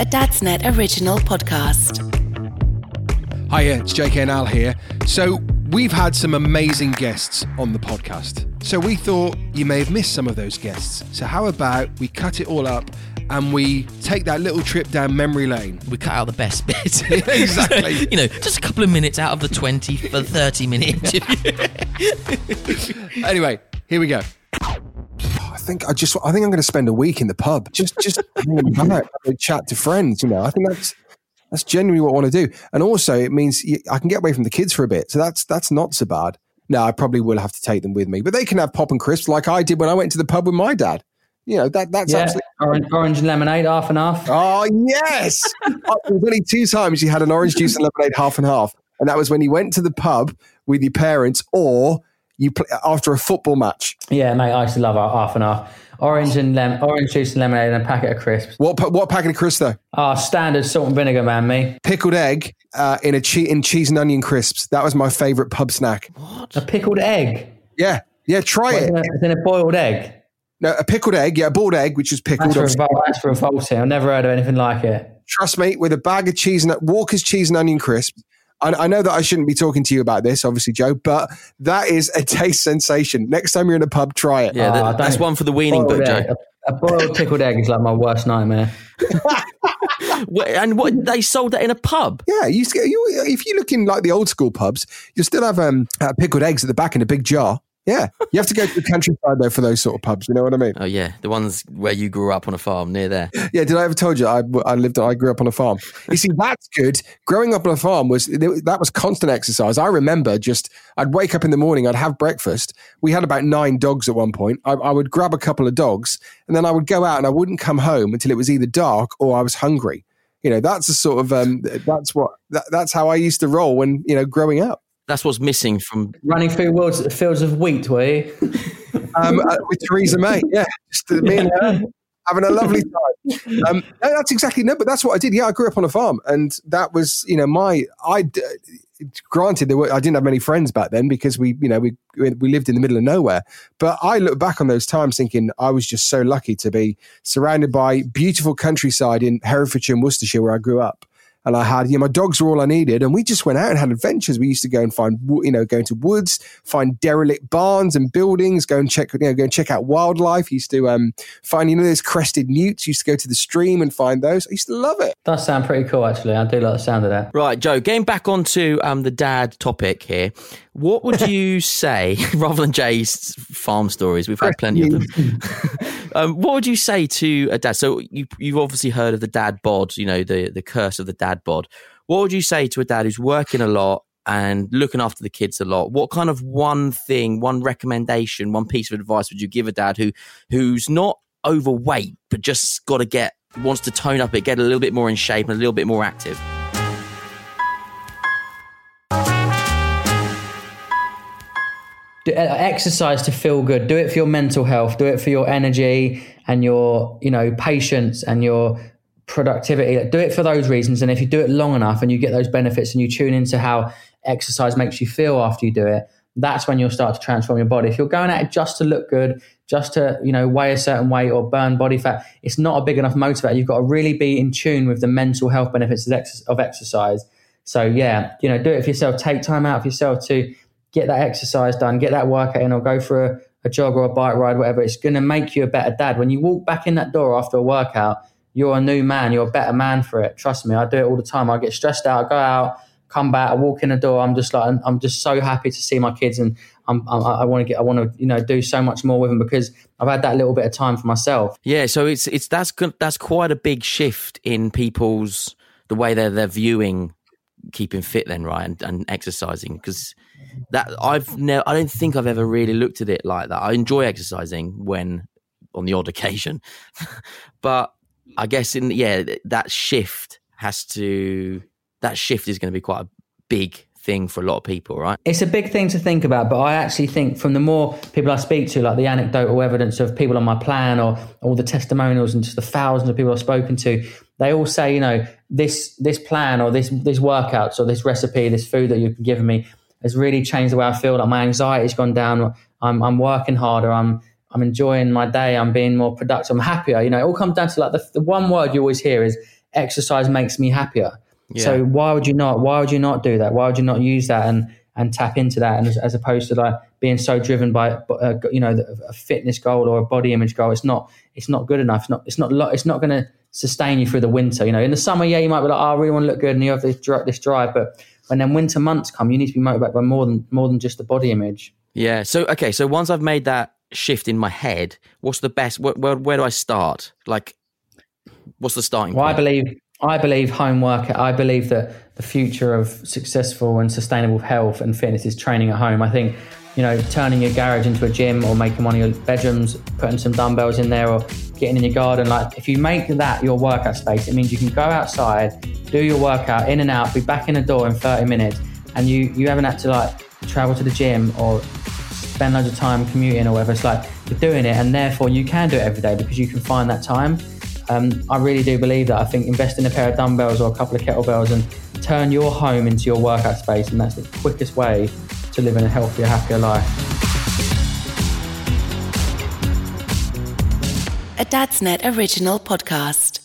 a Dadsnet original podcast. Hiya, it's JK and Al here. So, we've had some amazing guests on the podcast. So, we thought you may have missed some of those guests. So, how about we cut it all up and we take that little trip down memory lane? we cut out the best bits. exactly. you know, just a couple of minutes out of the 20 for 30 minute interview. Anyway, here we go. I think I just I think I'm going to spend a week in the pub, just just hanging a chat to friends. You know, I think that's that's genuinely what I want to do, and also it means I can get away from the kids for a bit, so that's that's not so bad. No, I probably will have to take them with me, but they can have pop and crisps like I did when I went to the pub with my dad. You know that that's Yeah, absolutely. orange, orange and lemonade, half and half. Oh yes, oh, there's only two times you had an orange juice and lemonade half and half, and that was when you went to the pub with your parents or you pl- after a football match. Yeah, mate, I used to love our half and half. Orange and lem- orange juice and lemonade and a packet of crisps. What what packet of crisps though? Ah, standard salt and vinegar, man. Me pickled egg uh, in a che- in cheese and onion crisps. That was my favorite pub snack. What a pickled egg. Yeah, yeah, try What, it. Isn't it, isn't it boiled egg? No, a pickled egg, yeah, a boiled egg, which is pickled. That's, revol- that's revolting. I've never heard of anything like it. Trust me, with a bag of cheese and Walker's cheese and onion crisps. I, I know that I shouldn't be talking to you about this, obviously, Joe, but that is a taste sensation. Next time you're in a pub, try it. Yeah, Oh, that- that's one for the weaning book. Joe. A, a boiled pickled egg is like my worst nightmare. And what they sold that in a pub. Yeah, you, used to get- you if you look in like the old school pubs, you'll still have um, uh, pickled eggs at the back in a big jar. Yeah, you have to go to the countryside though for those sort of pubs. You know what I mean? Oh yeah, the ones where you grew up on a farm near there. Yeah, did I ever told you I, I lived I grew up on a farm? You see, that's good. Growing up on a farm was that was constant exercise. I remember just I'd wake up in the morning, I'd have breakfast. We had about nine dogs at one point. I, I would grab a couple of dogs, and then I would go out and I wouldn't come home until it was either dark or I was hungry. You know, that's the sort of um, that's what that, that's how I used to roll when you know growing up. That's what's missing from. Running through fields, fields of wheat, were you? um, uh, with Theresa May. Yeah, just uh, me and her having a lovely time. Um, no, that's exactly no, but that's what I did. Yeah, I grew up on a farm, and that was you know my I. d- Granted, there were I didn't have many friends back then because we you know we we lived in the middle of nowhere. But I look back on those times thinking I was just so lucky to be surrounded by beautiful countryside in Herefordshire and Worcestershire where I grew up and I had, you know, my dogs were all I needed, and we just went out and had adventures. We used to go and find, you know, go into woods, find derelict barns and buildings, go and check, you know, go and check out wildlife. Used to um, find, you know, those crested newts. Used to go to the stream and find those. I used to love it. Does sound pretty cool, actually. I do like the sound of that. Right, Joe. Getting back onto um, the dad topic here, what would you say rather than Jay's farm stories? We've had plenty of them. um, what would you say to a dad? So you you've obviously heard of the dad bod, you know, the the curse of the dad bod. What would you say to a dad who's working a lot and looking after the kids a lot? What kind of one thing, one recommendation, one piece of advice would you give a dad who who's not overweight but just got to get wants to tone up it, get a little bit more in shape and a little bit more active? Do, uh, exercise to feel good. Do it for your mental health. Do it for your energy and your, you know, patience and your productivity. Do it for those reasons. And if you do it long enough and you get those benefits and you tune into how exercise makes you feel after you do it, that's when you'll start to transform your body. If you're going at it just to look good, just to you know weigh a certain weight or burn body fat, it's not a big enough motivator. You've got to really be in tune with the mental health benefits of ex- of exercise. So yeah, you know, do it for yourself. Take time out for yourself to get that exercise done, get that workout in, or go for a, a jog or a bike ride, whatever. It's going to make you a better dad. When you walk back in that door after a workout, you're a new man. You're a better man for it. Trust me, I do it all the time. I get stressed out, I go out, come back, I walk in the door. I'm just like, I'm just so happy to see my kids, and I'm, I, I want to get, I want to, you know, do so much more with them because I've had that little bit of time for myself. Yeah, so it's it's that's that's quite a big shift in people's the way they're they're viewing keeping fit then right and, and exercising because that I've never I don't think I've ever really looked at it like that. I enjoy exercising when on the odd occasion, but I guess in yeah that shift has to that shift is going to be quite a big thing for a lot of people, right? It's a big thing to think about, but I actually think from the more people I speak to, like the anecdotal evidence of people on my plan or all the testimonials and just the thousands of people I've spoken to, they all say, you know, this this plan or this this workouts or this recipe, this food that you've given me has really changed the way I feel. Like my anxiety's gone down. I'm I'm working harder. I'm I'm enjoying my day. I'm being more productive. I'm happier. You know, it all comes down to like the, the one word you always hear is exercise makes me happier. Yeah. So why would you not? Why would you not do that? Why would you not use that and and tap into that? And as, as opposed to like being so driven by uh, you know a fitness goal or a body image goal, it's not it's not good enough. It's not it's not it's not going to sustain you through the winter. You know, in the summer, yeah, you might be like, oh, I really want to look good, and you have this this drive, but when then winter months come, you need to be motivated by more than more than just the body image. Yeah. So okay. So once I've made that shift in my head, what's the best? Where, where, where do I start? Like, what's the starting? Well, point? I believe I believe home work. I believe that the future of successful and sustainable health and fitness is training at home. I think you know, turning your garage into a gym or making one of your bedrooms, putting some dumbbells in there or getting in your garden. Like if you make that your workout space, it means you can go outside, do your workout in and out, be back in the door in 30 minutes and you, you haven't had to like travel to the gym or spend loads of time commuting or whatever. It's like you're doing it and therefore you can do it every day because you can find that time. Um, I really do believe that. I think invest in a pair of dumbbells or a couple of kettlebells and turn your home into your workout space, and that's the quickest way to living a healthier, happier life. A Dadsnet original podcast.